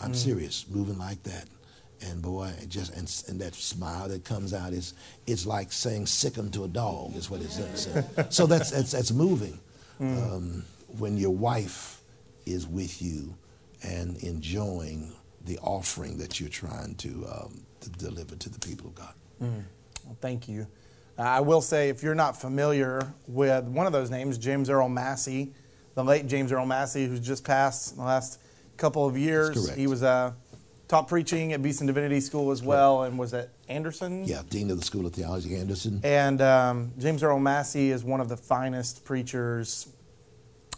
I'm mm. serious, moving like that. And boy, just and, and that smile that comes out is it's like saying sick 'em to a dog is what it says. so that's, that's that's moving mm. um, when your wife is with you and enjoying the offering that you're trying to, um, to deliver to the people of God. Mm. Well, thank you. Uh, I will say, if you're not familiar with one of those names, James Earl Massey, the late James Earl Massey, who's just passed in the last couple of years. He was uh, taught preaching at Beeson Divinity School as well, and was at Anderson. Yeah, dean of the School of Theology, Anderson. And um, James Earl Massey is one of the finest preachers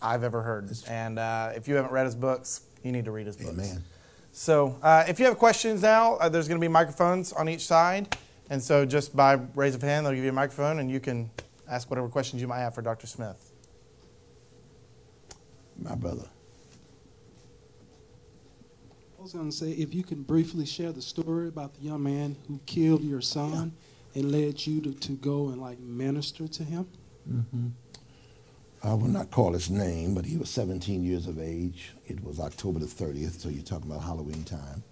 I've ever heard. And uh, if you haven't read his books, you need to read his books. Amen. So uh, if you have questions now, uh, there's going to be microphones on each side. And so just by raise of hand, they'll give you a microphone, and you can ask whatever questions you might have for Dr. Smith. My brother. I was going to say, if you can briefly share the story about the young man who killed your son yeah. and led you to, to go and like minister to him. Mm-hmm. I will not call his name, but he was 17 years of age. It was October the 30th, so you're talking about Halloween time.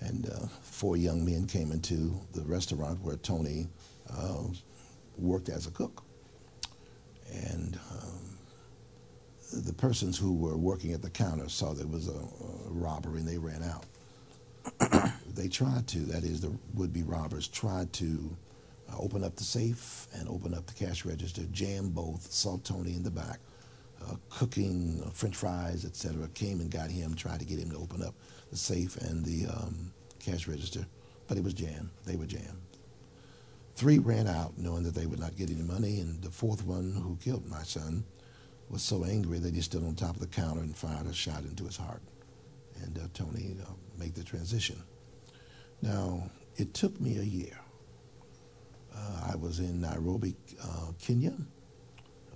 And uh, four young men came into the restaurant where Tony uh, worked as a cook. And um, the persons who were working at the counter saw there was a, a robbery and they ran out. they tried to, that is, the would be robbers tried to uh, open up the safe and open up the cash register, jam both, saw Tony in the back, uh, cooking uh, french fries, etc. Came and got him, tried to get him to open up the safe and the um, cash register, but it was jammed. They were jammed. Three ran out knowing that they would not get any money, and the fourth one, who killed my son, was so angry that he stood on top of the counter and fired a shot into his heart. And uh, Tony uh, made the transition. Now, it took me a year. Uh, I was in Nairobi, uh, Kenya,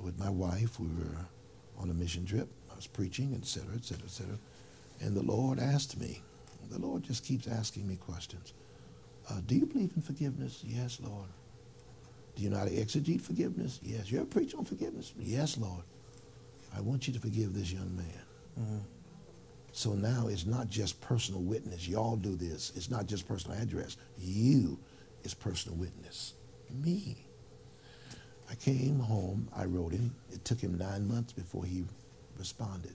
with my wife. We were on a mission trip. I was preaching, et cetera, et cetera, et cetera. And the Lord asked me, the Lord just keeps asking me questions. Uh, do you believe in forgiveness? Yes, Lord. Do you know how to exegete forgiveness? Yes. You ever preach on forgiveness? Yes, Lord. I want you to forgive this young man. Mm-hmm. So now it's not just personal witness. Y'all do this. It's not just personal address. You is personal witness. Me. I came home. I wrote him. It took him nine months before he responded.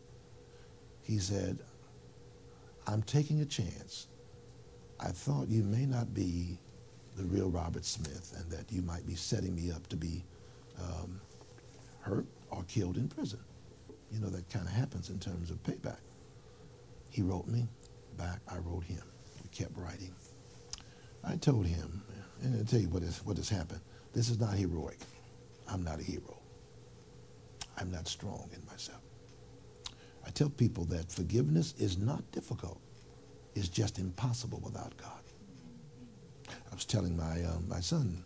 He said, I'm taking a chance. I thought you may not be the real Robert Smith and that you might be setting me up to be um, hurt or killed in prison you know, that kind of happens in terms of payback. He wrote me back. I wrote him. We kept writing. I told him, and I'll tell you what, is, what has happened. This is not heroic. I'm not a hero. I'm not strong in myself. I tell people that forgiveness is not difficult. It's just impossible without God. I was telling my, uh, my son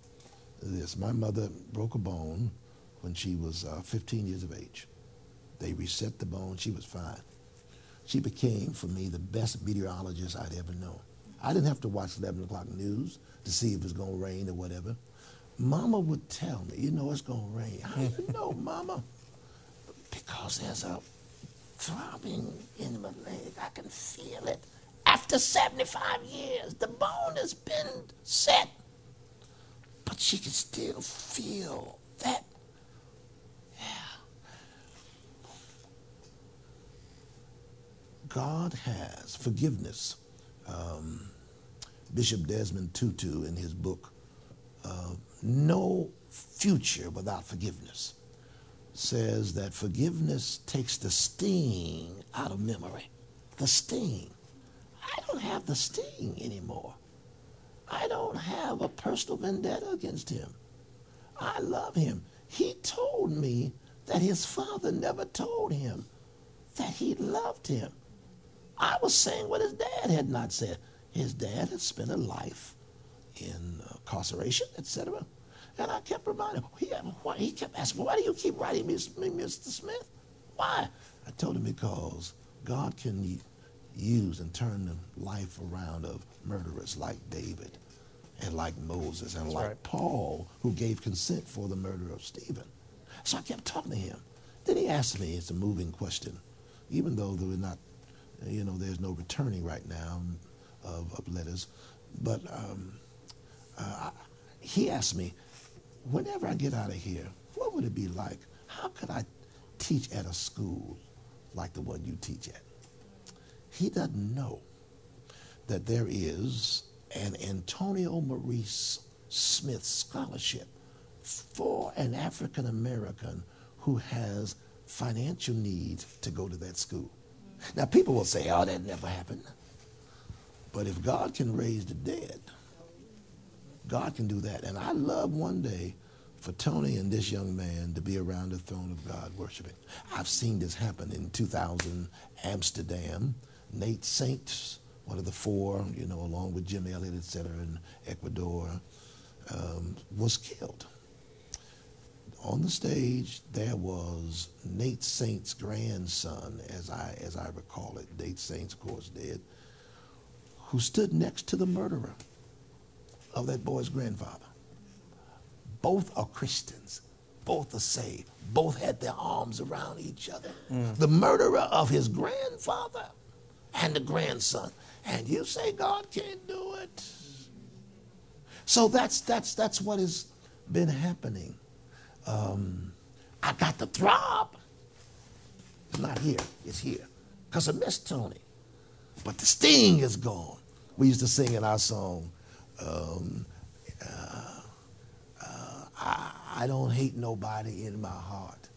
this. My mother broke a bone when she was uh, 15 years of age. They reset the bone. She was fine. She became, for me, the best meteorologist I'd ever known. I didn't have to watch 11 o'clock news to see if it's going to rain or whatever. Mama would tell me, you know it's going to rain. How you know, Mama? Because there's a throbbing in my leg. I can feel it. After 75 years, the bone has been set. But she can still feel that. Yeah. God has forgiveness. Um, Bishop Desmond Tutu, in his book, uh, No Future Without Forgiveness, says that forgiveness takes the sting out of memory. The sting. I don't have the sting anymore. I don't have a personal vendetta against him. I love him. He told me that his father never told him that he loved him. I was saying what his dad had not said. His dad had spent a life in incarceration, etc. And I kept reminding him. He, why, he kept asking, "Why do you keep writing me, Mr. Smith? Why?" I told him because God can use and turn the life around of murderers like David and like Moses and That's like right. Paul, who gave consent for the murder of Stephen. So I kept talking to him. Then he asked me, it's a moving question, even though there were not, you know, there's no returning right now of, of letters. But um, uh, he asked me, whenever I get out of here, what would it be like? How could I teach at a school like the one you teach at? He doesn't know that there is an Antonio Maurice Smith scholarship for an African American who has financial needs to go to that school. Now, people will say, oh, that never happened. But if God can raise the dead, God can do that. And I love one day for Tony and this young man to be around the throne of God worshiping. I've seen this happen in 2000 Amsterdam. Nate Saints, one of the four, you know, along with Jim Elliot, et cetera, in Ecuador, um, was killed. On the stage, there was Nate Saint's grandson, as I, as I recall it. Nate Saint's, of course, dead, who stood next to the murderer of that boy's grandfather. Both are Christians. Both are saved. Both had their arms around each other. Mm. The murderer of his grandfather and the grandson. And you say God can't do it. So that's that's that's what has been happening. Um, I got the throb. It's not here. It's here. Because I miss Tony. But the sting is gone. We used to sing in our song, um, uh, uh, I, I don't hate nobody in my heart.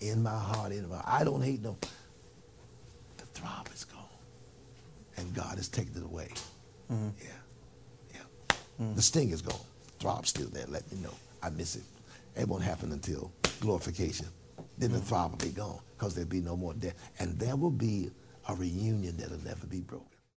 In my heart, in my I don't hate no. The throb is gone. And God has taken it away. Yeah. Yeah. The sting is gone. Throb's still there. Let me know. I miss it. It won't happen until glorification. Then the mm. throb will be gone because there'll be no more death. And there will be a reunion that'll never be broken.